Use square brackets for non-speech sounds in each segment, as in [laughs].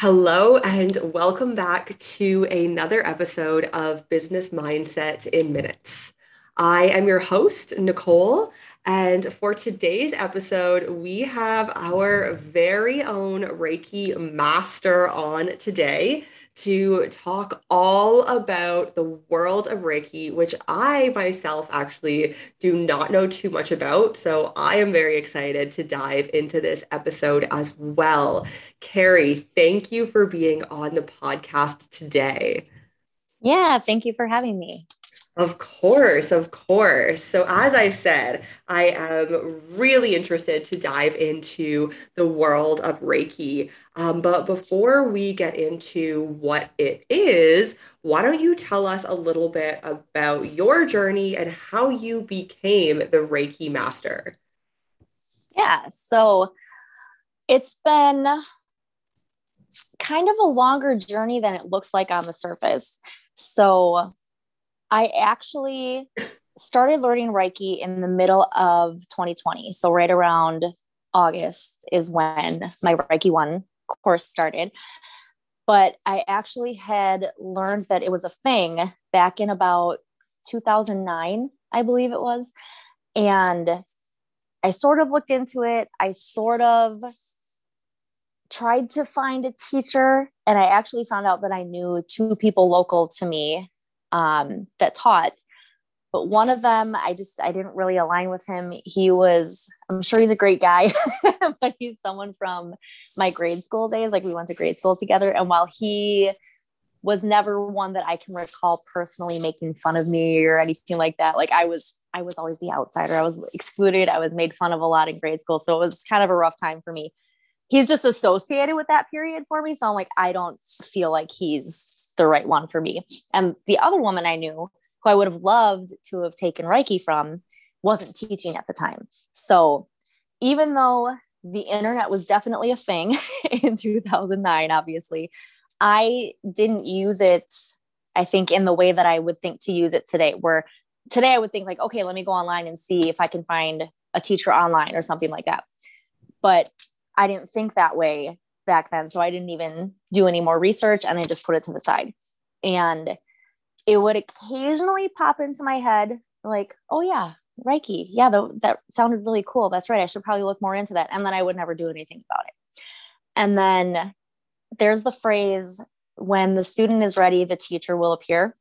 Hello, and welcome back to another episode of Business Mindset in Minutes. I am your host, Nicole, and for today's episode, we have our very own Reiki master on today to talk all about the world of Reiki, which I myself actually do not know too much about. So I am very excited to dive into this episode as well. Carrie, thank you for being on the podcast today. Yeah, thank you for having me. Of course, of course. So, as I said, I am really interested to dive into the world of Reiki. Um, but before we get into what it is, why don't you tell us a little bit about your journey and how you became the Reiki master? Yeah, so it's been kind of a longer journey than it looks like on the surface. So, I actually started learning Reiki in the middle of 2020. So, right around August is when my Reiki 1 course started. But I actually had learned that it was a thing back in about 2009, I believe it was. And I sort of looked into it. I sort of tried to find a teacher, and I actually found out that I knew two people local to me um, that taught but one of them i just i didn't really align with him. He was i'm sure he's a great guy [laughs] but he's someone from my grade school days. Like we went to grade school together and while he was never one that i can recall personally making fun of me or anything like that like i was i was always the outsider. I was excluded. I was made fun of a lot in grade school. So it was kind of a rough time for me he's just associated with that period for me so i'm like i don't feel like he's the right one for me and the other woman i knew who I would have loved to have taken Reiki from, wasn't teaching at the time. So even though the internet was definitely a thing [laughs] in 2009, obviously, I didn't use it, I think, in the way that I would think to use it today, where today I would think, like, okay, let me go online and see if I can find a teacher online or something like that. But I didn't think that way back then. So I didn't even do any more research and I just put it to the side. And it would occasionally pop into my head like, oh yeah, Reiki. Yeah, the, that sounded really cool. That's right. I should probably look more into that. And then I would never do anything about it. And then there's the phrase when the student is ready, the teacher will appear.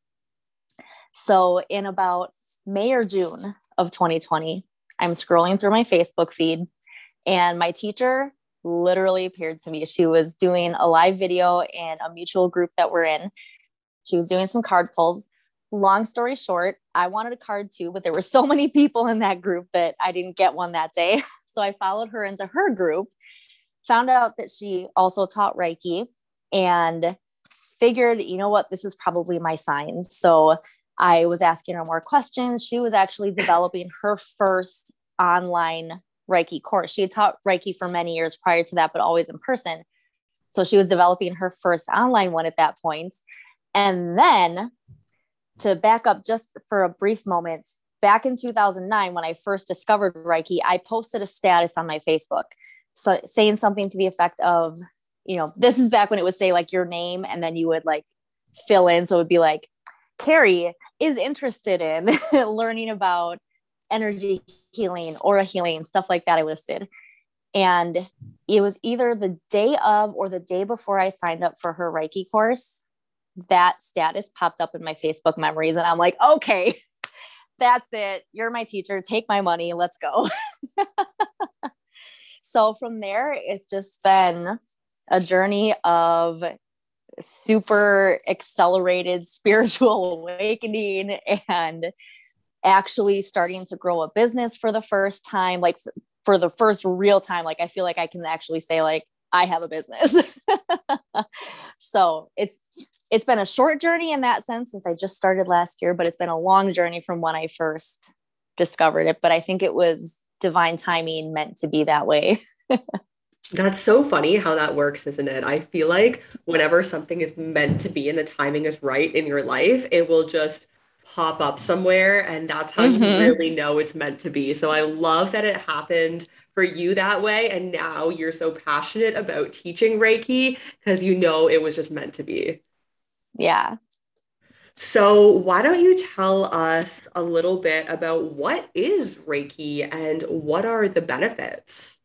So in about May or June of 2020, I'm scrolling through my Facebook feed and my teacher literally appeared to me. She was doing a live video in a mutual group that we're in. She was doing some card pulls. Long story short, I wanted a card too, but there were so [laughs] many people in that group that I didn't get one that day. [laughs] So I followed her into her group, found out that she also taught Reiki, and figured, you know what, this is probably my sign. So I was asking her more questions. She was actually developing her first online Reiki course. She had taught Reiki for many years prior to that, but always in person. So she was developing her first online one at that point. And then to back up just for a brief moment, back in 2009, when I first discovered Reiki, I posted a status on my Facebook so, saying something to the effect of, you know, this is back when it would say like your name and then you would like fill in. So it would be like, Carrie is interested in [laughs] learning about energy healing, aura healing, stuff like that. I listed. And it was either the day of or the day before I signed up for her Reiki course that status popped up in my Facebook memories. And I'm like, okay, [laughs] that's it. You're my teacher. Take my money. Let's go. [laughs] so from there, it's just been a journey of super accelerated [laughs] spiritual awakening and actually starting to grow a business for the first time like for, the first real time like i feel like i can actually say like I have a business. [laughs] so it's it's been a short journey in that sense since I just started last year, but it's been a long journey from when I first discovered it. But I think it was divine timing meant to be that way. [laughs] That's so funny how that works, isn't it? I feel like whenever something is meant to be and the timing is right in your life, it will just pop up somewhere and that's how mm-hmm. you really know it's meant to be. So I love that it happened for you that way. And now you're so passionate about teaching Reiki because you know it was just meant to be. Yeah. So, why don't you tell us a little bit about what is Reiki and what are the benefits?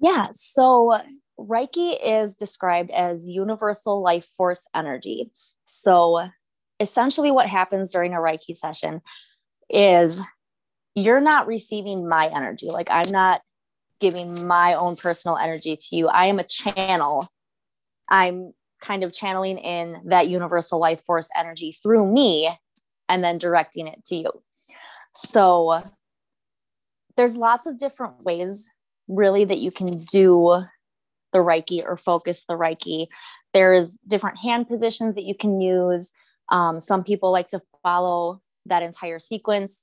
Yeah. So, Reiki is described as universal life force energy. So, essentially, what happens during a Reiki session is you're not receiving my energy. Like, I'm not giving my own personal energy to you. I am a channel. I'm kind of channeling in that universal life force energy through me and then directing it to you. So, there's lots of different ways, really, that you can do the Reiki or focus the Reiki. There's different hand positions that you can use. Um, some people like to follow that entire sequence.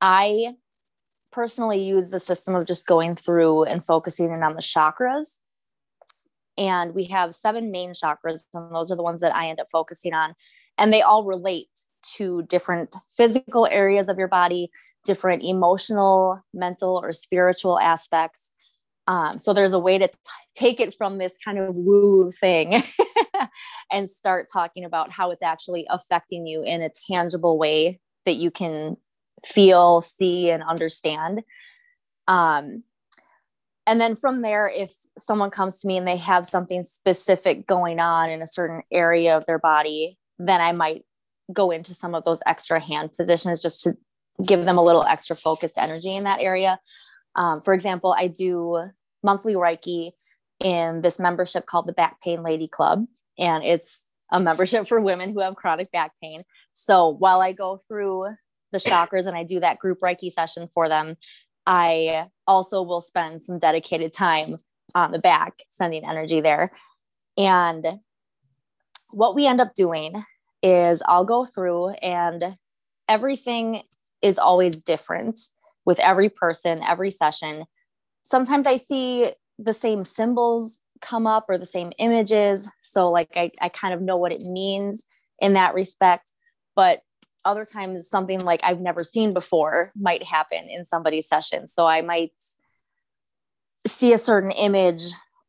I personally use the system of just going through and focusing in on the chakras. And we have seven main chakras, and those are the ones that I end up focusing on. And they all relate to different physical areas of your body, different emotional, mental, or spiritual aspects. Um, so there's a way to t- take it from this kind of woo thing [laughs] and start talking about how it's actually affecting you in a tangible way that you can feel, see, and understand. Um, and then from there, if someone comes to me and they have something specific going on in a certain area of their body, then I might go into some of those extra hand positions just to give them a little extra focused energy in that area. Um, for example, I do monthly Reiki in this membership called the Back Pain Lady Club, and it's a membership [laughs] for women who have chronic back pain. So while I go through the chakras and I do that group Reiki session for them, I also will spend some dedicated time on the back sending energy there. And what we end up doing is I'll go through and everything is always different with every person, every session. Sometimes I see the same symbols come up or the same images. So, like, I, I kind of know what it means in that respect. But other times something like I've never seen before might happen in somebody's session. So I might see a certain image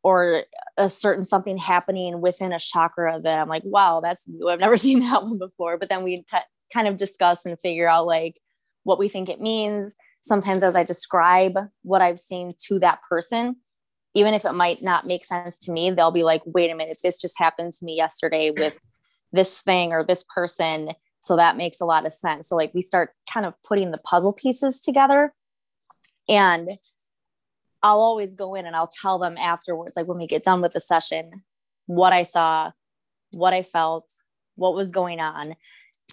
or a certain something happening within a chakra that I'm like, wow, that's new. I've never [laughs] seen that one before. But then we t- kind of discuss and figure out like what we think it means. Sometimes as I describe what I've seen to that person, even if it might not make sense to me, they'll be like, wait a minute, this just happened to me yesterday [laughs] with this thing or this person so that makes a lot of sense. So, like, we start kind of putting the puzzle pieces together. And I'll always go in and I'll tell them afterwards, like, when we get done with the session, what I saw, what I felt, what was going on,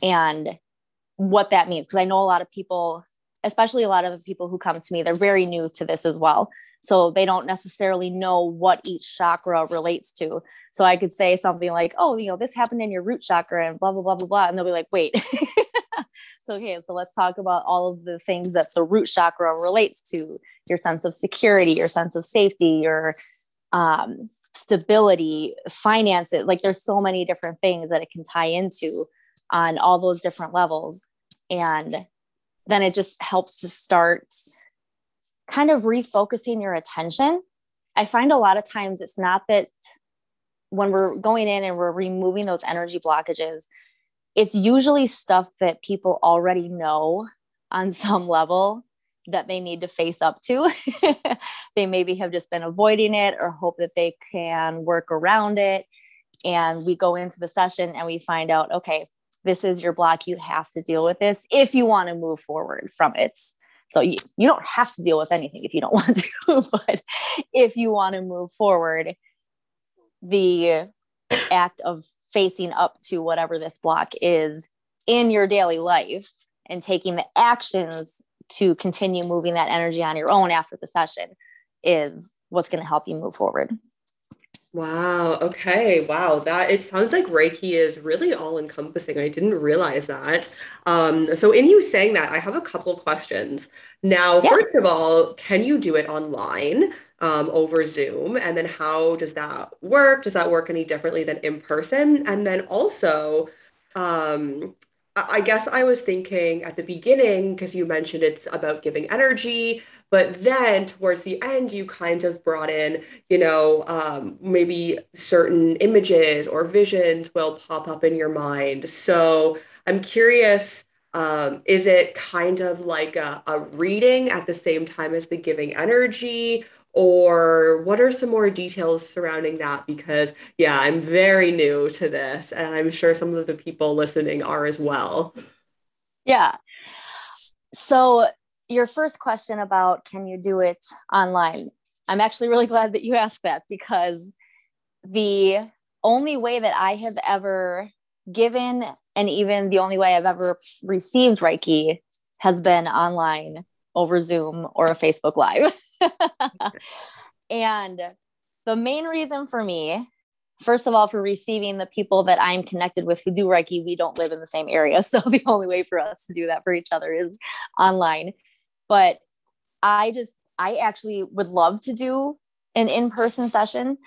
and what that means. Because I know a lot of people, especially a lot of the people who come to me, they're very new to this as well. So they don't necessarily know what each chakra relates to. So I could say something like, oh, you know, this happened in your root chakra and blah, blah, blah, blah, blah. And they'll be like, wait. [laughs] so, okay, so let's talk about all of the things that the root chakra relates to your sense of security, your sense of safety, your um, stability, finances. Like there's so many different things that it can tie into on all those different levels. And then it just helps to start kind of refocusing your attention. I find a lot of times it's not that when we're going in and we're removing those energy blockages, it's usually stuff that people already know on [laughs] some level that they need to face up to. [laughs] they maybe have just been avoiding it or hope that they can work around it. And we go into the session and we find out, okay, this is your block. You have to deal with this if you want to move forward from it. So you, you don't have to deal with anything if you don't [laughs] want to, but if you want to move forward, the act of facing up to whatever this block is in your daily life and taking the actions to continue moving that energy on your own after the session is what's going to help you move forward. Wow. Okay. Wow. That it sounds like Reiki is really all encompassing. I didn't realize that. Um, so in you saying that, I have a couple questions. Now, yeah. first of all, can you do it online? um, over Zoom? And then how does that work? Does that work any differently than in person? And then also, um, I guess I was thinking at the beginning, because you mentioned it's about giving energy, But then towards the end, you kind of brought in, you know, um, maybe certain images or visions will pop up in your mind. So I'm curious, um, is it kind of like a, a reading at the same time as the giving energy? Or what are some more details surrounding that? Because, yeah, I'm very new to this, and I'm sure some of the people listening are as well. Yeah. So, your first question about can you do it online? I'm actually really glad that you asked that because the only way that I have ever given, and even the only way I've ever received Reiki has been online over Zoom or a Facebook Live. [laughs] and the main reason for me, first of all, for receiving the people that I'm connected with who do Reiki, we don't live in the same area. [laughs] So the only way for us to do that for each other is online. But I just, I actually would love to do an in person session.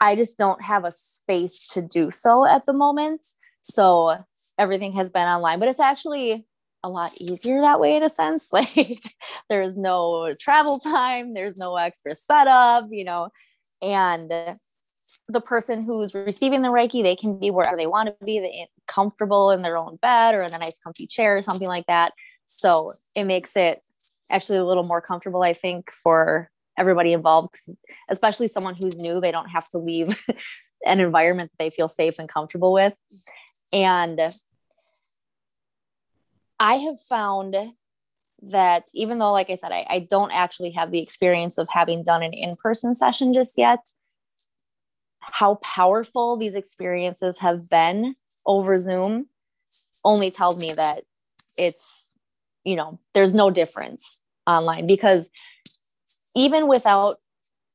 I just don't have a space to do so at the moment. So everything has been online, but it's actually a lot easier that way in a sense. [laughs] Like there's no travel time, there's no extra setup, you know, and the person who's receiving the Reiki, they can be wherever they want to be, they comfortable in their own bed or in a nice comfy chair or something like that. So it makes it actually a little more comfortable, I think, for everybody involved, especially someone who's new, they don't have to leave [laughs] an environment that they feel safe and comfortable with. And I have found that even though, like I said, I, I don't actually have the experience of having done an in person session just yet, how powerful these experiences have been over Zoom only tells me that it's, you know, there's no difference online because even without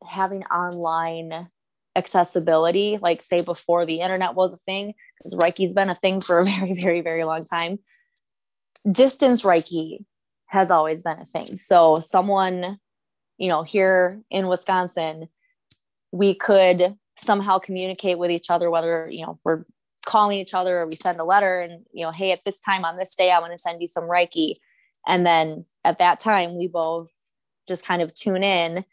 having online accessibility, like say before the internet was a thing, because Reiki's been a thing for a [laughs] very, very, very long time. Distance Reiki has always been a thing. So someone, you know, here in Wisconsin, we could somehow communicate with each other, whether, you know, we're calling each other or we send a letter and, you know, hey, at this time on this day, I want to send you some Reiki. And then at that time, we both just kind of tune in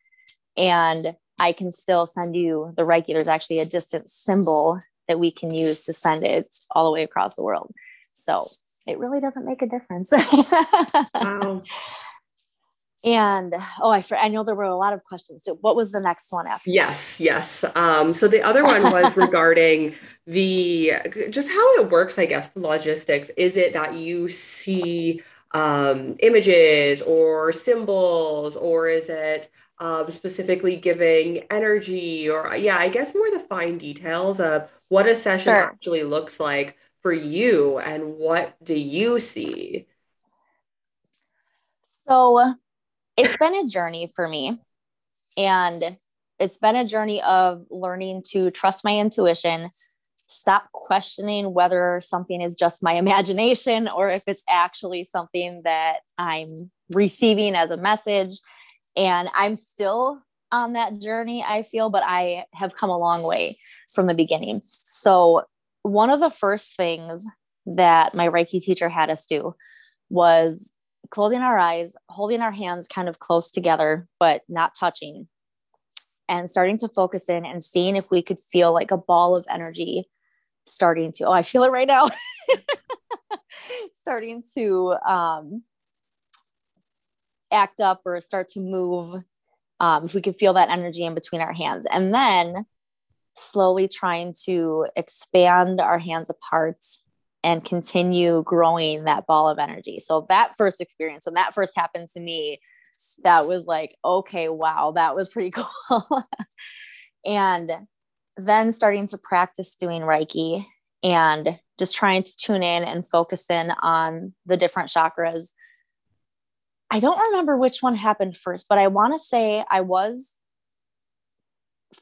and I can still send you the Reiki. There's actually a distance symbol that we can use to send it all the way across the world. So it really doesn't make a difference. wow. [laughs] And oh, I, I know there were a lot of questions. So, what was the next one after? Yes, yes. Um, so the other one was [laughs] regarding the just how it works. I guess the logistics. Is it that you see um, images or symbols, or is it um, specifically giving energy or yeah i guess more the fine details of what a session sure. actually looks like for you and what do you see so it's been a journey for me and it's been a journey of learning to trust my intuition stop questioning whether something is just my [laughs] imagination or if it's actually something that i'm receiving as a message and I'm still on that journey, I feel, but I have come a long way from the beginning. So, one of the first things that my Reiki teacher had us do was closing our eyes, holding our hands kind of close together, but not touching, and starting to focus in and seeing if we could feel like a ball of energy starting to, oh, I feel it right now. [laughs] starting to um, act up or start to move um, if we could feel that energy in between our hands. And then slowly trying to expand our hands apart and continue growing that ball of energy. So that first experience when that first happened to me that was like okay wow that was pretty [laughs] cool. And then starting to practice doing reiki and just trying to tune in and focus in on the different chakras I don't remember which one happened first, but I want to say I was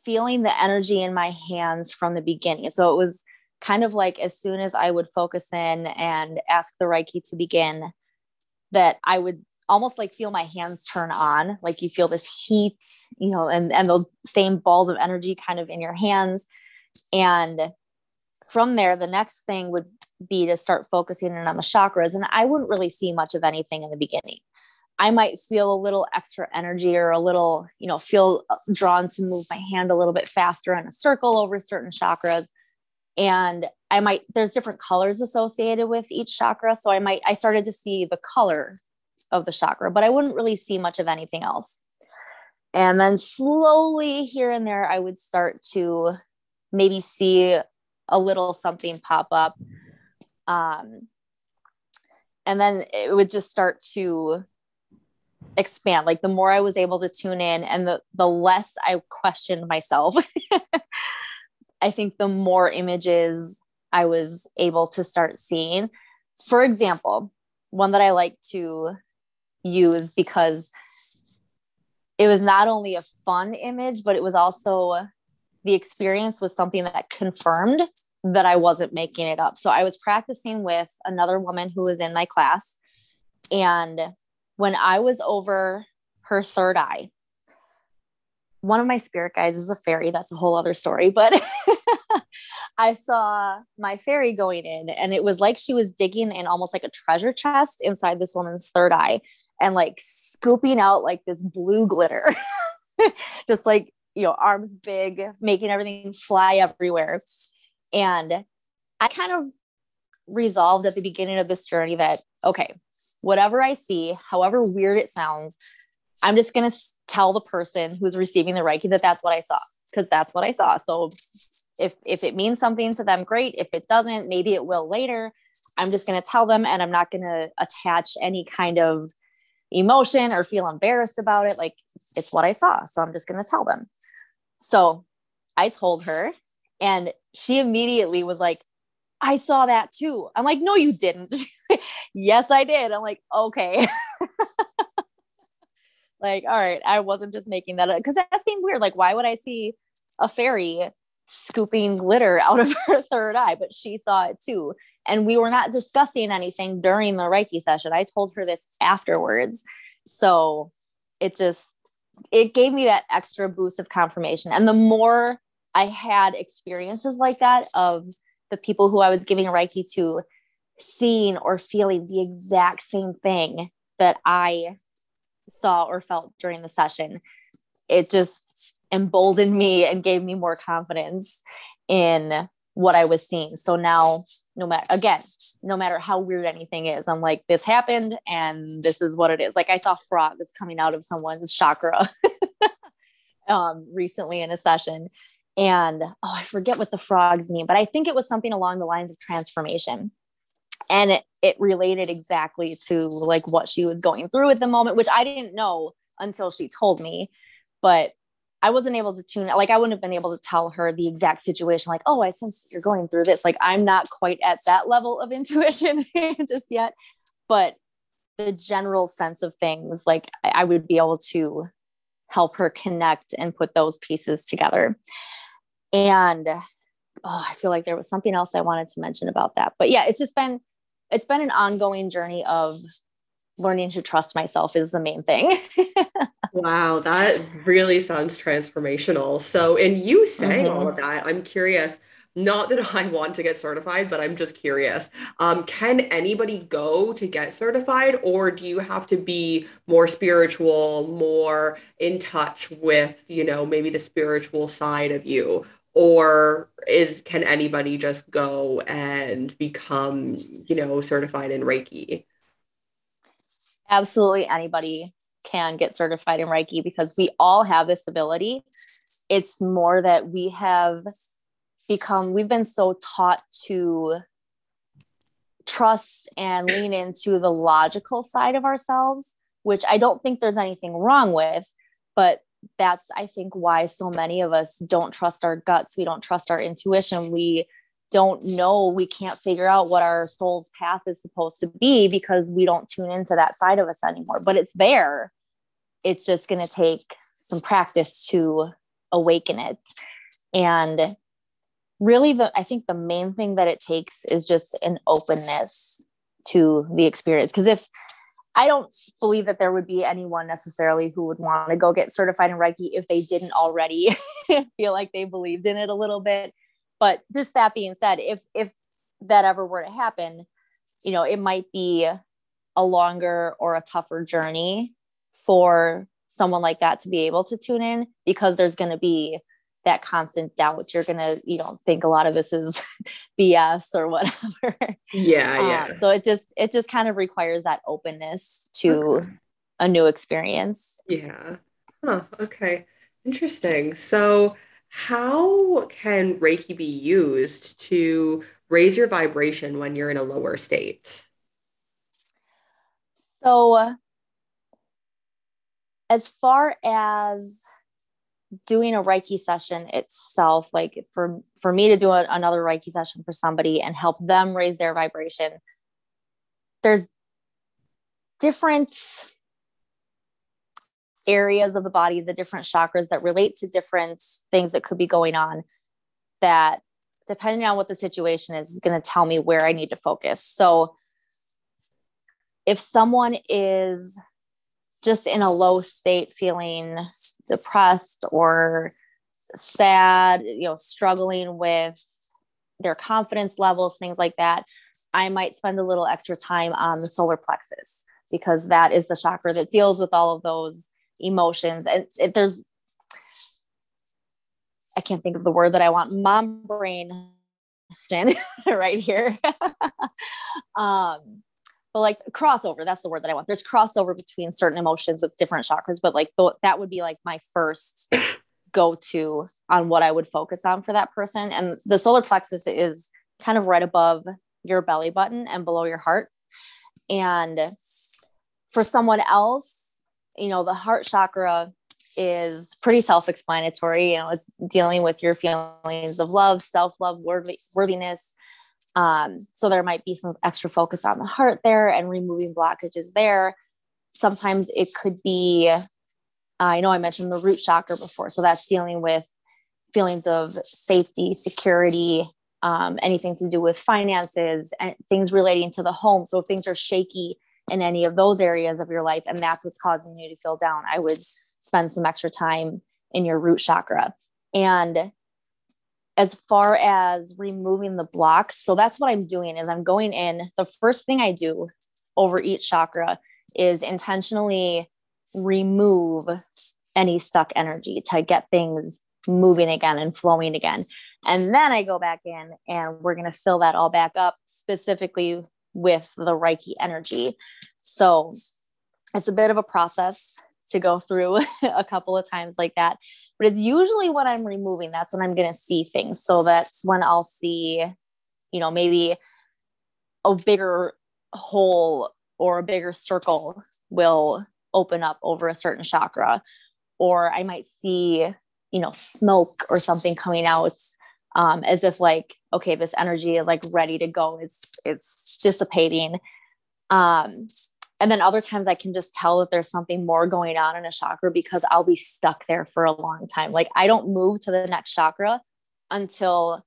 feeling the energy in my hands from the beginning. So it was kind of like as soon as I would focus in and ask the Reiki to begin, that I would almost like feel my hands turn on, like you feel this heat, you know, and, and those same balls of energy kind of in your hands. And from there, the next thing would be to start focusing in on the chakras. And I wouldn't really see much of anything in the beginning. I might feel a little extra energy or a little, you know, feel uh, drawn to move my hand a little bit faster in a circle over certain chakras. And I might, there's different colors associated with each chakra. So I might, I started to see the color of the chakra, but I wouldn't really see much of anything else. And then slowly here and there, I would start to maybe see a little something pop up. Um, and then it would just start to expand like the more i was able to tune in and the the less i questioned myself [laughs] i think the more images i was able to start seeing for example one that i like to use because it was not only a fun image but it was also the experience was something that confirmed that i wasn't making it up so i was practicing with another woman who was in my class and when I was over her third eye, one of my spirit guides is a fairy. That's a whole other story. But [laughs] I saw my fairy going in, and it was like she was digging in almost like a treasure chest inside this woman's third eye and like scooping out like this blue glitter, [laughs] just like, you know, arms big, making everything fly everywhere. And I kind of resolved at the beginning of this journey that, okay, whatever I see, however weird it sounds, I'm just going to tell the person who's receiving the Reiki that that's what I saw because that's what I saw. So if if it means something to them, great. If it doesn't, maybe it will later. I'm just going to tell them and I'm not going to attach any kind of emotion or feel embarrassed about it. Like it's what I saw. So I'm just going to tell them. So I told her and she immediately was like, I saw that too. I'm like, no, you didn't. [laughs] yes, I did. I'm like, okay. [laughs] like, all right, I wasn't just making that up because that seemed weird. Like, why would I see a fairy scooping glitter out of [laughs] her third eye? But she saw it too. And we were not discussing anything during the Reiki session. I told her this afterwards. So it just, it gave me that extra boost of confirmation. And the more I had experiences like that of the people who I was giving Reiki to seeing or feeling the exact same thing that I saw or felt during the session. It just emboldened me and gave me more confidence in what I was seeing. So now, no matter again, no matter how weird anything is, I'm like, this happened and this is what it is. Like I saw frogs coming out of someone's chakra [laughs] um, recently in a session. And oh, I forget what the frogs mean, but I think it was something along the lines of transformation and it, it related exactly to like what she was going through at the moment which i didn't know until she told me but i wasn't able to tune like i wouldn't have been able to tell her the exact situation like oh i sense you're going through this. Like i'm not quite at that level of [laughs] intuition just yet but the general sense of things like i would be able to help her connect and put those pieces together. And oh, i feel like there was something else i wanted to mention about that. But yeah it's just been it's been an ongoing journey of learning to trust myself is the main thing. [laughs] wow, that really sounds transformational. So, in you saying mm-hmm. all of that, I'm curious. Not that I want to get certified, but I'm just curious. Um, can anybody go to get certified, or do you have to be more spiritual, more in touch with, you know, maybe the spiritual side of you? or is can anybody just go and become you know certified in reiki absolutely anybody can get certified in reiki because we all have this ability. It's more that we have become we've been so taught to trust and lean into the logical side of ourselves which i don't think there's anything wrong with but that's i think why so many of us don't trust our guts. We don't trust our intuition. We don't know we can't figure out what our soul's path is supposed to be because we don't tune into that side of us anymore. But it's there. It's just going to take some practice to awaken it. And really the i think the main thing that it takes is just an openness to the experience. Because if I don't believe that there would be anyone necessarily who would want to go get certified in Reiki if they didn't already [laughs] feel like they believed in it a little bit. But just that being said, if if that ever were to happen, you know, it might be a longer or a tougher journey for someone like that to be able to tune in because there's going to be that constant doubt. You're going to you know think a lot of this is [laughs] bs or whatever. Yeah um, yeah. so it just it just kind of requires that openness to okay. a new experience. Yeah. Huh okay. Interesting. So how can reiki be used to raise your vibration when you're in a lower state? So as far as doing a reiki session itself like for for me to do a, another reiki session for somebody and help them raise their vibration there's different areas of the body the different chakras that relate to different things that could be going on that depending on what the situation is is going to tell me where i need to focus. So if someone is just in a low state, feeling depressed or sad, you know, struggling with their confidence levels, things like that, I might spend a little extra time on the solar plexus because that is the chakra that deals with all of those emotions. And it, there's, I can't think of the word that I want, mom brain [laughs] right here. [laughs] um, but like crossover that's the word that i want there's crossover between certain emotions with different chakras but like th- that would be like my first [coughs] go to on what i would focus on for that person and the solar plexus is kind of right above your belly button and below your heart and for someone else you know the heart chakra is pretty self-explanatory you know it's dealing with your feelings of love self-love worthiness um, so there might be some extra focus on the heart there and removing blockages there. Sometimes it could be, uh, I know I mentioned the root chakra before. So that's dealing with feelings of safety, security, um, anything to do with finances and things relating to the home. So if things are shaky in any of those areas of your life and that's what's causing you to feel down, I would spend some extra time in your root chakra. And as far as removing the blocks so that's what i'm doing is i'm going in the first thing i do over each chakra is intentionally remove any stuck energy to get things moving again and flowing again and then i go back in and we're going to fill that all back up specifically with the reiki energy so it's a bit of a process to go through [laughs] a couple of times like that but it's usually when I'm removing, that's when I'm going to see things. So that's when I'll see, you know, maybe a bigger hole or a bigger circle will open up over a certain chakra. Or I might see, you know, smoke or something coming out um, as if like, okay, this energy is like ready to go. It's, it's dissipating. Um, and then other times I can just tell that there's something more going on in a chakra because I'll be stuck there for a long time. Like I don't move to the next chakra until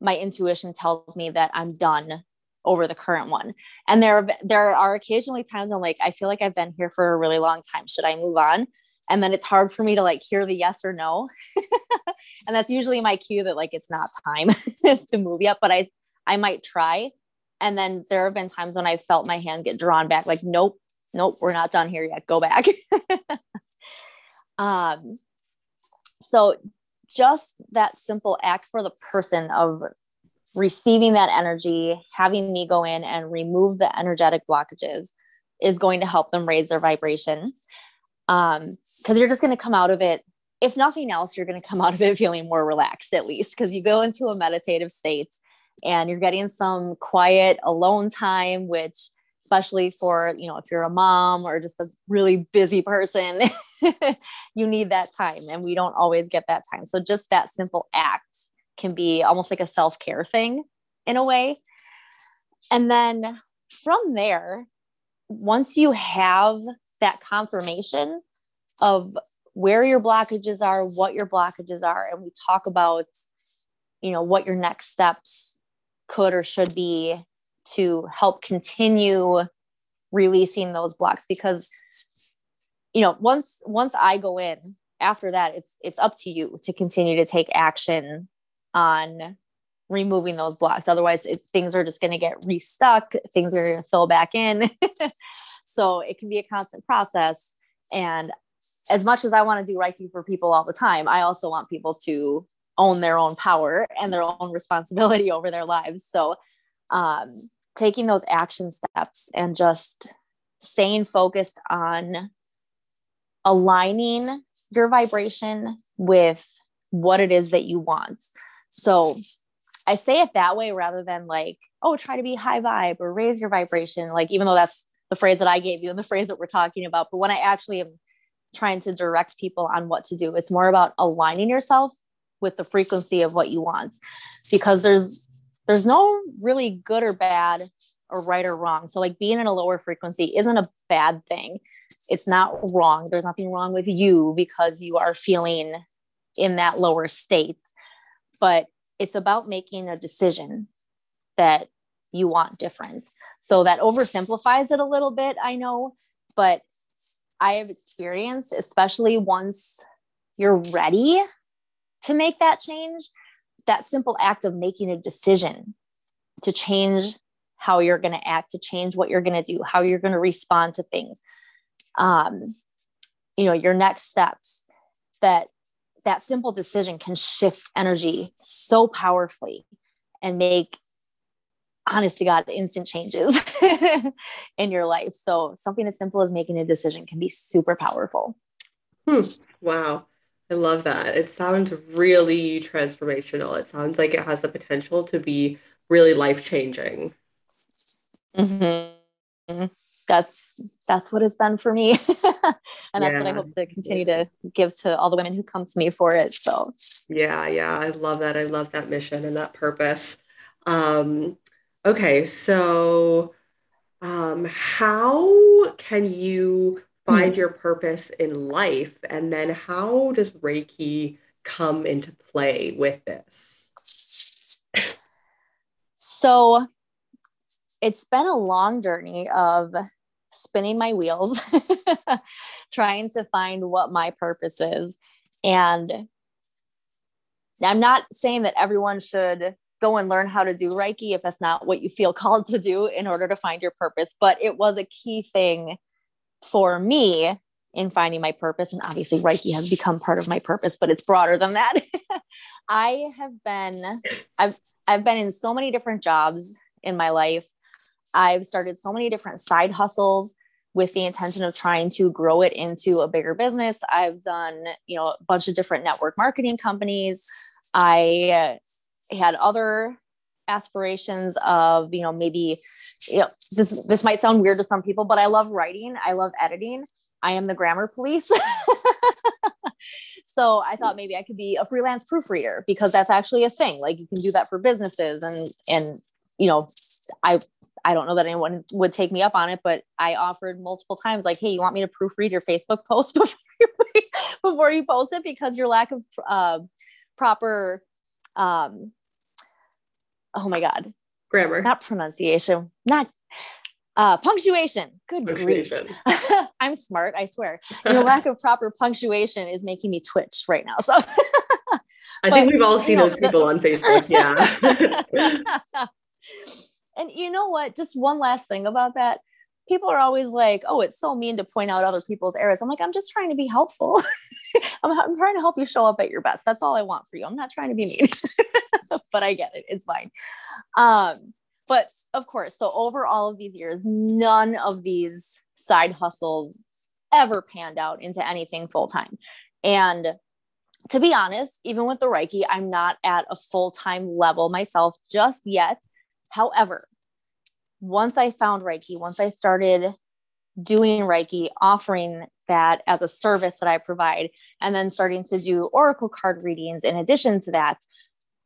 my intuition tells me that I'm done over the current one. And there there are occasionally times I'm like I feel like I've been here for a really long time. Should I move on? And then it's hard for me to like hear the yes or no. [laughs] and that's usually my cue that like it's not time [laughs] to move yet, but I I might try and then there have been times when I felt my hand get drawn back, like, nope, nope, we're not done here yet. Go back. [laughs] um, so just that simple act for the person of receiving that energy, having me go in and remove the energetic blockages is going to help them raise their vibration. Um, because you're just going to come out of it. If nothing else, you're going to come out of it feeling more relaxed, at least, because you go into a meditative state and you're getting some quiet alone time which especially for you know if you're a mom or just a really busy person [laughs] you need that time and we don't always get that time so just that simple act can be almost like a self-care thing in a way and then from there once you have that confirmation of where your blockages are what your blockages are and we talk about you know what your next steps could or should be to help continue releasing those blocks because you know once once i go in after that it's it's up to you to continue to take action on removing those blocks. Otherwise it, things are just going to get restuck things are going to fill back in [laughs] so it can be a constant process and as much as i want to do reiki for people all the time i also want people to own their own power and their own responsibility [laughs] over their lives so um, taking those action steps and just staying focused on aligning your vibration with what it is that you want. So I say it that way rather than like, oh, try to be high vibe or raise your vibration. Like, even though that's the phrase that I gave you and the phrase that we're talking about. But when I actually am trying to direct people on what to do, it's more about aligning yourself with the frequency of what you want because there's there's no really good or bad or right or wrong. So like being in a lower frequency isn't a bad thing. It's not wrong. There's nothing wrong with you because you are feeling in that lower state. But it's about making a decision that you want difference. So that oversimplifies it a little bit, I know, but I have experienced, especially once you're ready to make that change, that simple act of making a decision to change how you're going to act, to change what you're going to do, how you're going to respond to things. Um, you know, your next steps that that simple decision can shift energy so powerfully and make honest to God instant changes [laughs] in your life. So something as simple as making a decision can be super powerful. Hmm. Wow. I love that. It sounds really transformational. It sounds like it has the potential to be really life changing. Mm-hmm. That's that's what it's been for me, [laughs] and that's yeah. what I hope to continue to give to all the women who come to me for it. So yeah, yeah, I love that. I love that mission and that purpose. Um, okay, so um, how can you find hmm. your purpose in life, and then how does Reiki come into play with this? So it's been a long journey of spinning my wheels, [laughs] trying to find what my purpose is. And I'm not saying that everyone should go and learn how to do Reiki if that's not what you feel [laughs] called to do in order to find your purpose. But it was a key thing for me in finding my purpose. And obviously, Reiki has become part of my purpose, but it's broader than that. [laughs] I have been, I've, I've been in so many different jobs in my life I've started so many different side hustles with the intention of trying to grow it into a bigger business. I've done, you know, a bunch of different network marketing companies. I had other aspirations of, you know, maybe you know, this this might sound weird to some people, but I love writing. I love editing. I am the grammar police. [laughs] so I thought maybe I could be a freelance proofreader because that's actually a thing. Like you can do that for businesses and and you know, I I don't know that anyone would take me up on it, but I offered multiple times, like, hey, you want me to proofread your Facebook post [laughs] before you, before you post it because your lack of uh, proper, um, oh my God, grammar, not pronunciation, not uh, punctuation. Good punctuation. grief. [laughs] I'm smart, I swear. the [laughs] lack of proper punctuation is making me twitch right now. So I but, think we've all seen you know, those people the- on Facebook. Yeah [laughs] and you know what? Just one last thing about that. People are always like, oh, it's so mean to point out other people's errors. I'm like, I'm just trying to be helpful. [laughs] I'm, I'm trying to help you show up at your best. That's all I want for you. I'm not trying to be mean, [laughs] but I get it. It's fine. Um, but of course, so over all of these years, none of these side hustles ever panned out into anything full time. And to be honest, even with the Reiki, I'm not at a full time level myself just yet. However, once I found Reiki, once I started doing Reiki, offering that as a service that I provide, and then starting to do oracle card readings in addition to that,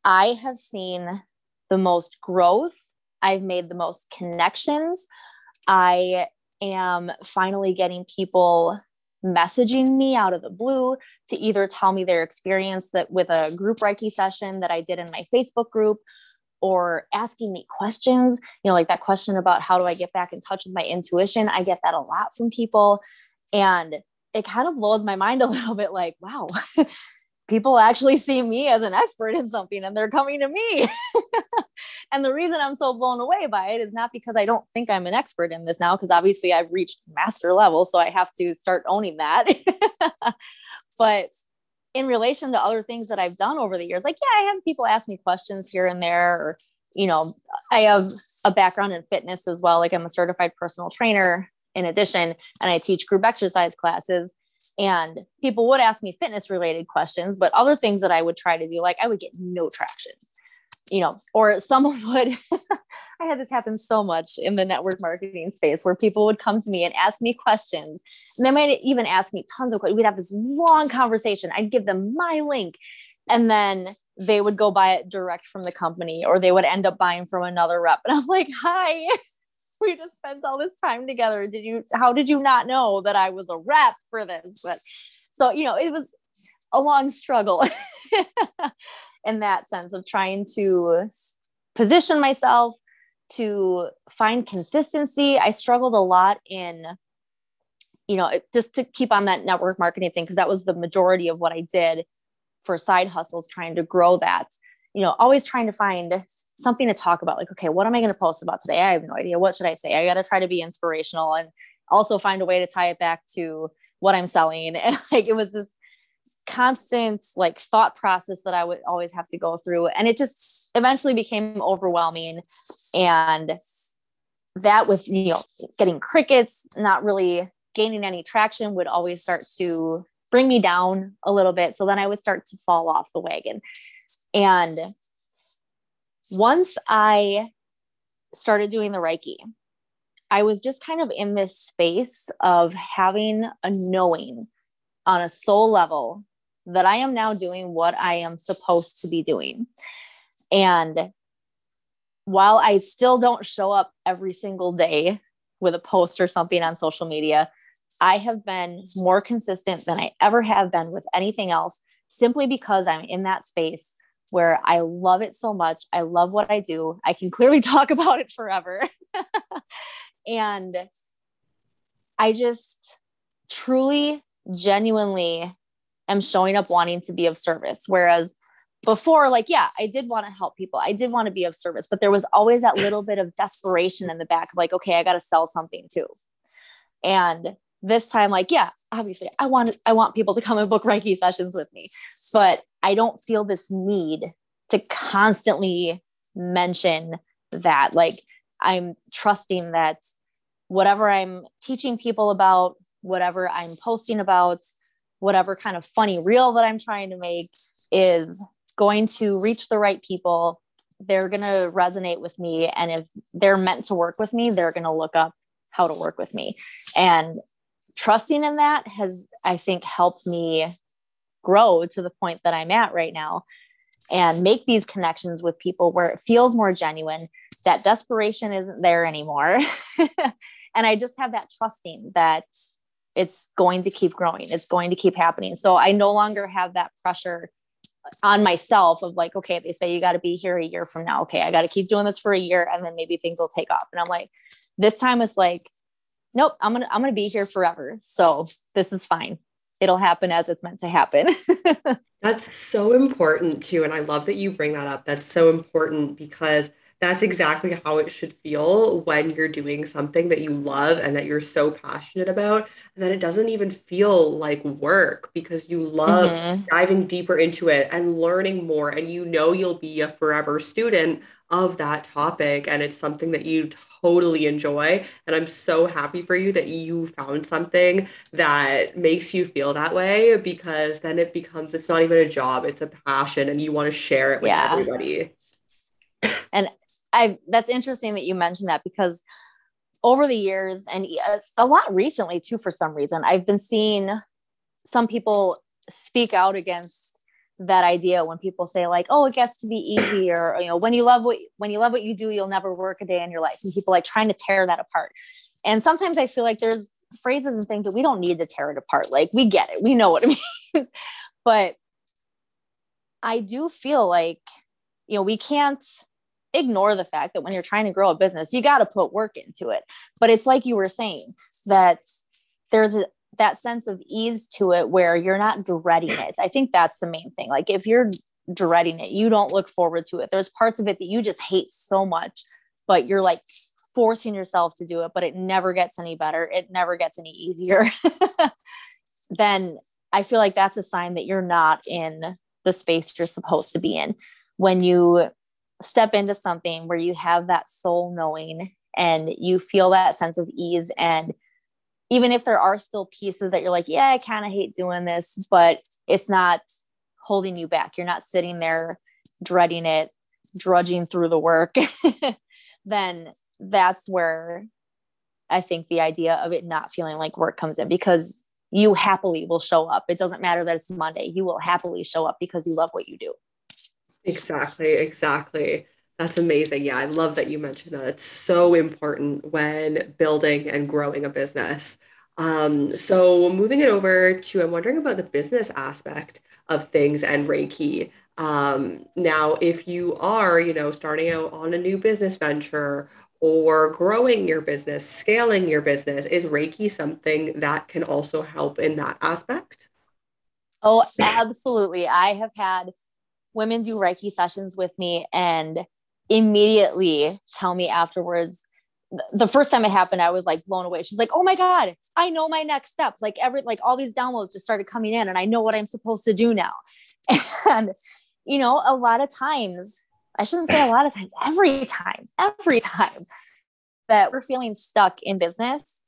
I have seen the most growth. I've made the most connections. I am finally getting people messaging me out of the blue to either tell me their experience that with a group Reiki session that I did in my Facebook group or asking me questions, you know, like that question about how do I get back in touch with my intuition? I get that a lot from people. And it kind of blows my mind a [laughs] little bit like, wow, [laughs] people actually see me as an expert in something and they're coming to me. [laughs] and the reason I'm so blown away by it is not because I don't think I'm an expert in this now, because obviously I've reached master level. So I have to start owning that. but in relation to other things that I've done over the years, like, yeah, I have people ask me questions here and there, or, you know, I have a background in fitness as well. Like I'm a certified personal trainer in addition, and I teach group exercise classes. And people would ask me fitness related questions, but other things that I would try to do, like I would get no traction, you know, or someone would, [laughs] I had this happen so much in the network marketing space where people would come to me and ask me questions. And they might even ask me tons of questions. We'd have this long conversation. I'd give them my link and then they would go buy it direct from the company or they would end up buying from another rep. And I'm like, hi. [laughs] we just spent all this time together. Did you, how did you not know that I was a rep for this? But so, you know, it was a long struggle [laughs] in that sense of trying to position myself to find consistency. I struggled a lot in, you know, just to keep on that network marketing thing, because that was the majority of what I did for side hustles, trying to grow that, you know, always trying to find something to talk about like okay what am i going to post about today? I have no idea. What should i say? I got to try to be inspirational and also find a way to tie it back to what i'm selling. [laughs] And like it was this constant like thought process that i would always have to go through and it just eventually became overwhelming and that with you know getting crickets not really gaining any traction would always start to bring me down a little bit so then i would start to fall off the wagon. And once I started doing the Reiki, I was just kind of in this space of having a knowing on a soul level that I am now doing what I am supposed to be doing. And while I still don't show up every single day with a post or something on social media, I have been more consistent than I ever have been with anything else simply because I'm in that space where I love it so much. I love what I do. I can clearly [laughs] talk about it forever. [laughs] and I just truly, genuinely am showing up wanting to be of service. Whereas before, like, yeah, I did want to help people, I did want to be of service, but there was always that little bit of desperation in the back of like, okay, I got to sell something too. And this time like yeah obviously i want i want people to come and book reiki sessions with me but i don't feel this need to constantly mention that like i'm trusting that whatever i'm teaching people about whatever i'm posting about whatever kind of funny reel that i'm trying to make is going to reach the right people they're going to resonate with me and if they're meant to work with me they're going to look up how to work with me and trusting in that has, I think, helped me grow to the point that I'm at right now and make these connections with people where it feels more genuine. That desperation isn't there anymore. [laughs] and I just have that trusting that it's going to keep growing, it's going to keep happening. So I no longer have that pressure on myself of like, okay, they say you got to be here a year from now. Okay, I got to keep doing this for a year and then maybe things will take off. And I'm like, this time it's like, nope, I'm gonna I'm gonna be here forever. So this is fine. It'll happen as it's meant to happen. [laughs] That's so important too. And I love that you bring that up. That's so important because that's exactly how it should feel when you're doing something that you love and that you're so passionate about. And then it doesn't even feel like work because you love mm-hmm. diving deeper into it and learning more. And you know you'll be a forever student of that topic. And it's something that you totally enjoy. And I'm so happy for you that you found something that makes you feel that way because then it becomes, it's not even a job, it's a passion and you want to share it with yeah. everybody. And I that's interesting that you mentioned that because over the years and uh, a lot recently too for some reason I've been seeing some people speak out against that idea when people say like oh it gets to be easy or you know when you love what when you love what you do you'll never work a day in your life and people like trying to tear that apart. And sometimes i feel like there's phrases and things that we don't need to tear it apart like we get it we know what it [laughs] means. But i do feel like you know we can't ignore the fact that when you're trying to grow a business, you got to put work into it. But it's like you were saying that there's a that sense of ease to it where you're not dreading it. I think that's the main thing. Like if you're dreading it, you don't look forward to it. There's parts of it that you just hate so much, but you're like forcing yourself to do it, but it never gets any better. It never gets any easier. [laughs] then I feel like that's a sign that you're not in the space you're supposed to be in. When you step into something where you have that soul knowing and you feel that sense of ease and even if there are still pieces that you're like, yeah, I kind of hate doing this, but it's not holding you back. You're not sitting there dreading it, drudging through the work. [laughs] then that's where I think the idea of it not feeling like work comes in because you happily will show up. It doesn't matter that it's Monday. You will happily show up because you love what you do. Exactly, exactly. That's amazing. Yeah, I love that you mentioned that. It's so important when building and growing a business. Um, so moving it over to, I'm wondering about the business aspect of things and Reiki. Um, now, if you are, you know, starting out on a new business venture or growing your business, scaling your business, is Reiki something that can also help in that aspect? Oh, absolutely. I have had women do Reiki sessions with me and immediately tell me afterwards the first time it happened i was like blown away. She's like oh my god i know my next steps. Like every like all these downloads just started coming in and i know what i'm supposed to do now. [laughs] And you know a lot of times i shouldn't say a lot of times every time every time that we're feeling stuck in business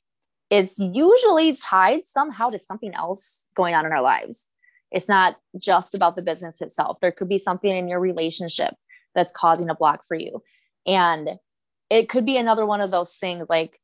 it's usually tied somehow to something else going on in our lives it's not just about the business itself there could be something in your relationship that's causing a block for you. And it could be another one of those things like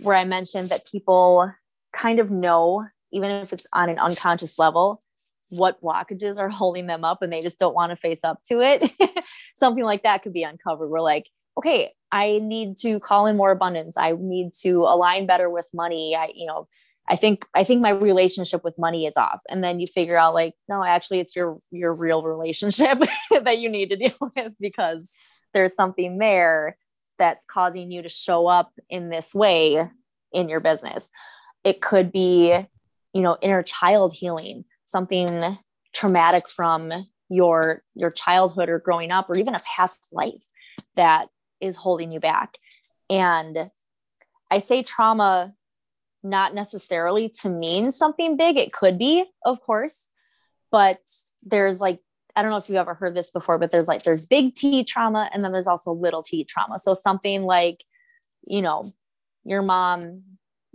where I mentioned that people kind of know, even if it's on an unconscious level, what blockages are [laughs] holding them up and they just don't want to face up to it. [laughs] Something like that could be uncovered. We're like, okay, I need to call in more abundance. I need to align better with money. I, you know, I think I think my relationship with money is off. And then you figure out like, no, actually it's your your real relationship [laughs] that you need to deal [laughs] with because there's something there that's causing you to show up in this way in your business. It could be, you know, inner child healing, something traumatic from your your childhood or growing up or even a past life that is holding you back. And I say trauma not necessarily to mean something big. It could be, of course, but there's like, I don't know if you've ever heard this before, but there's like, there's big T trauma and then there's also little t trauma. So something like, you know, your mom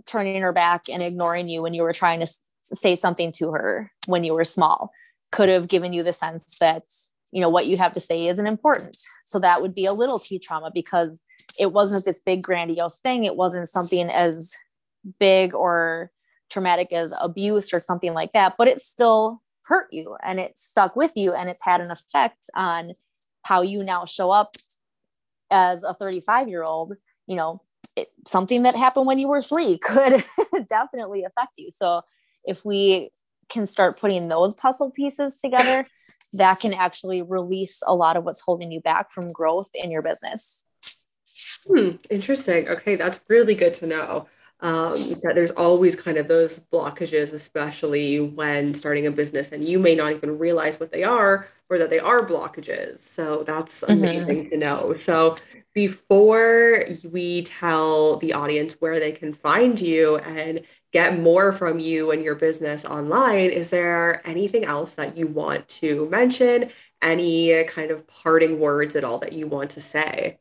turning her back and ignoring you when you were trying to say something to her when you were small could have given you the sense that, you know, what you have to say isn't important. So that would be a little T trauma because it wasn't this big grandiose thing. It wasn't something as big or traumatic as abuse or something like that, but it still hurt you and it stuck with you and it's had an effect on how you now show up as a 35 year old. You know, it, something that happened when you were three [laughs] could definitely affect you. So if we can start putting those puzzle pieces together, that can actually release a lot of what's holding you back from growth in your business. Hmm, interesting. Okay, that's really good to know um, that there's always kind of those blockages, especially when starting a business, and you may not even realize what they are or that they are blockages. So that's mm-hmm. amazing mm-hmm. to know. So before we tell the audience where they can find you and get more from you and your business online, is there anything else that you want to mention? Any kind of parting words at all that you want to say?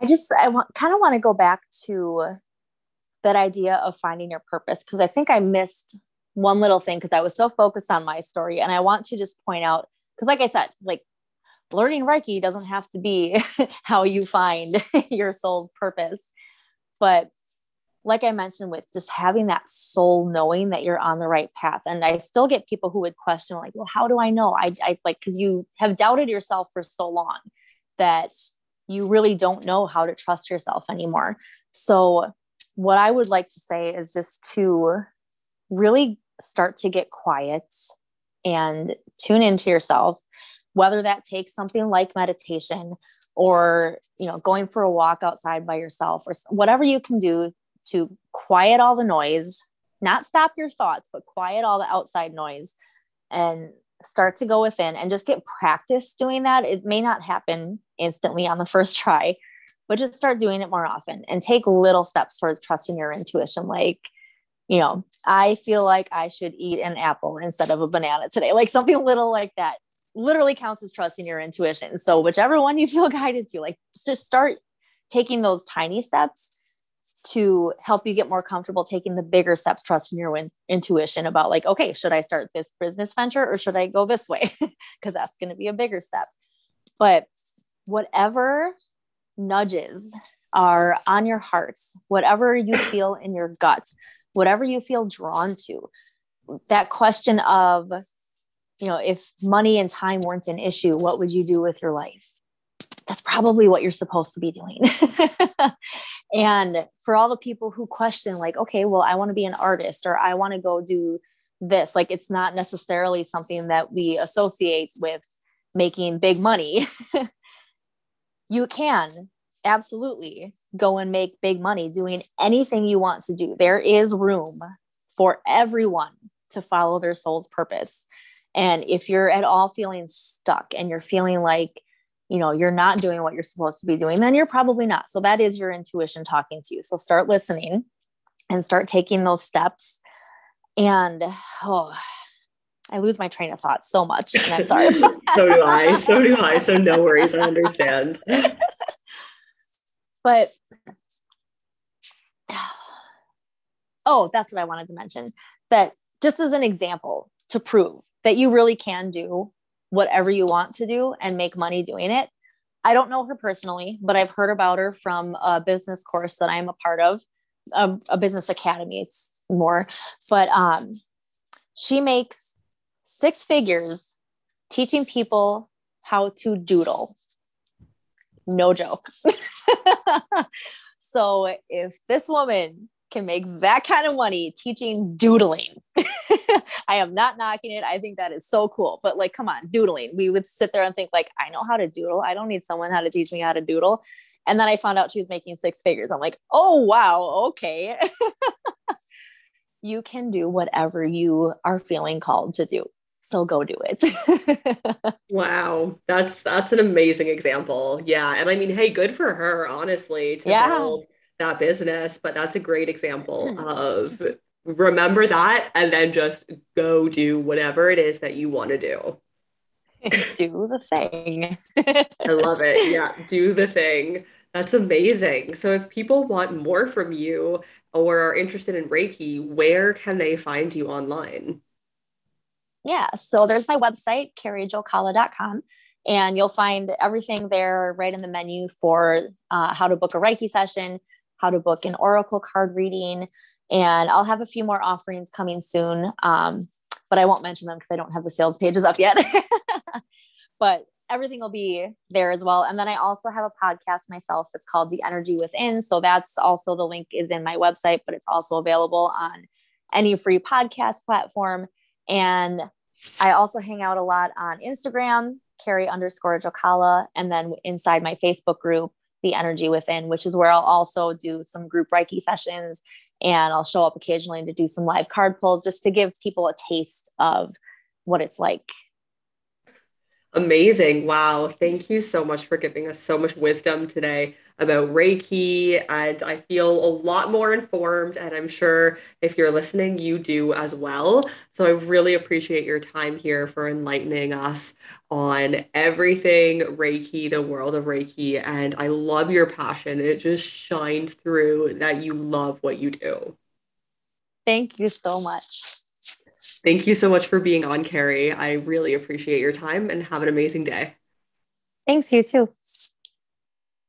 I just I want kind of want to go back to that idea of finding your purpose because I think I missed one little thing because I was so focused on my story and I want to just point out because like I said like learning reiki doesn't have to be [laughs] how you find [laughs] your soul's purpose but like I mentioned with just having that soul knowing that you're on the right path and I still get people who would question like well how do I know? I I like cuz you have doubted yourself for so long that you really don't know how to trust yourself anymore. So, what I would like to say is just to really start to get quiet and tune into yourself, whether that takes something like meditation or you know going for a walk outside by yourself or whatever you can do to quiet all the noise, not stop your thoughts, but quiet all the outside noise and start to go within and just get practice doing that. It may not happen instantly on the first try, but just start doing it more often and take little steps towards trusting your intuition. Like, you know, I feel like I should eat an apple instead of a banana today, like something little like that literally counts as trusting your intuition. So, whichever one you feel [laughs] guided to, like, just start taking those tiny steps to help you get more comfortable taking the bigger steps trusting your in- intuition about like okay should i start this business venture or should i go this way? [laughs] Because that's going to be a bigger step. But whatever nudges are on your hearts whatever you feel in your guts whatever you feel drawn to that question of you know if money and time weren't an issue what would you do with your life that's probably what you're supposed to be doing. [laughs] and for all the people who question, like, okay, well, I want to be an artist or I want to go do this, like, it's not necessarily something that we associate with making big money. [laughs] you can absolutely go and make big money doing anything you want to do. There is room for everyone to follow their soul's purpose. And if you're at all feeling stuck and you're feeling like, you know you're not doing what you're supposed to be doing then you're probably not so that is your intuition talking to you so start listening and start taking those steps and oh I lose my train of thought so much. And I'm sorry. [laughs] so do I. So do I. So no worries. I understand. [laughs] but oh, that's what I wanted to mention. That just as an example to prove that you really can do whatever you want to do and make money doing it. I don't know her personally, but I've heard about her from a business course that I'm a part of, a, a business academy. It's more, but um, she makes six figures teaching people how to doodle. No joke. [laughs] so if this woman can make that kind of money teaching doodling. [laughs] I am not knocking it. I think that is so cool. But like, come on, doodling. We would sit there and think like, I know how to doodle. I don't need someone how to teach me how to doodle. And then I found out she was making six figures. I'm like, oh wow, okay. [laughs] you can do whatever you are feeling called to do. So go do it. [laughs] wow. That's that's an amazing example. Yeah. And I mean, hey, good for her, honestly, to yeah. build that business, but that's a great example hmm. of remember that and then just go do whatever it is that you want to do. [laughs] do the thing. I love it. Yeah, do the thing. That's amazing. So if people want more from you or are interested in Reiki, where can they find you online? Yeah, so there's my website, carriejokala.com, and you'll find everything there right in the menu for uh, how to book a Reiki session, how to book an oracle card reading. And I'll have a few more offerings coming soon, um, but I won't mention them because I don't have the sales pages up yet. [laughs] but everything will be there as well. And then I also have a podcast myself. It's called The Energy Within. So that's also the link is in my website, but it's also available on any free podcast platform. And I also hang out a lot on Instagram, Carrie underscore Jokala, and then inside my Facebook group, the energy within, which is where I'll also do some group Reiki sessions and I'll show up occasionally to do some live card pulls just to give people a taste of what it's like Amazing. Wow. Thank you so much for giving us so much wisdom today about Reiki. And I feel a lot more informed. And I'm sure if you're listening, you do as well. So I really appreciate your time here for enlightening us on everything Reiki, the world of Reiki. And I love your passion. It just shines through that you love what you do. Thank you so much. Thank you so much for being on, Carrie. I really appreciate your time and have an amazing day. Thanks, you too.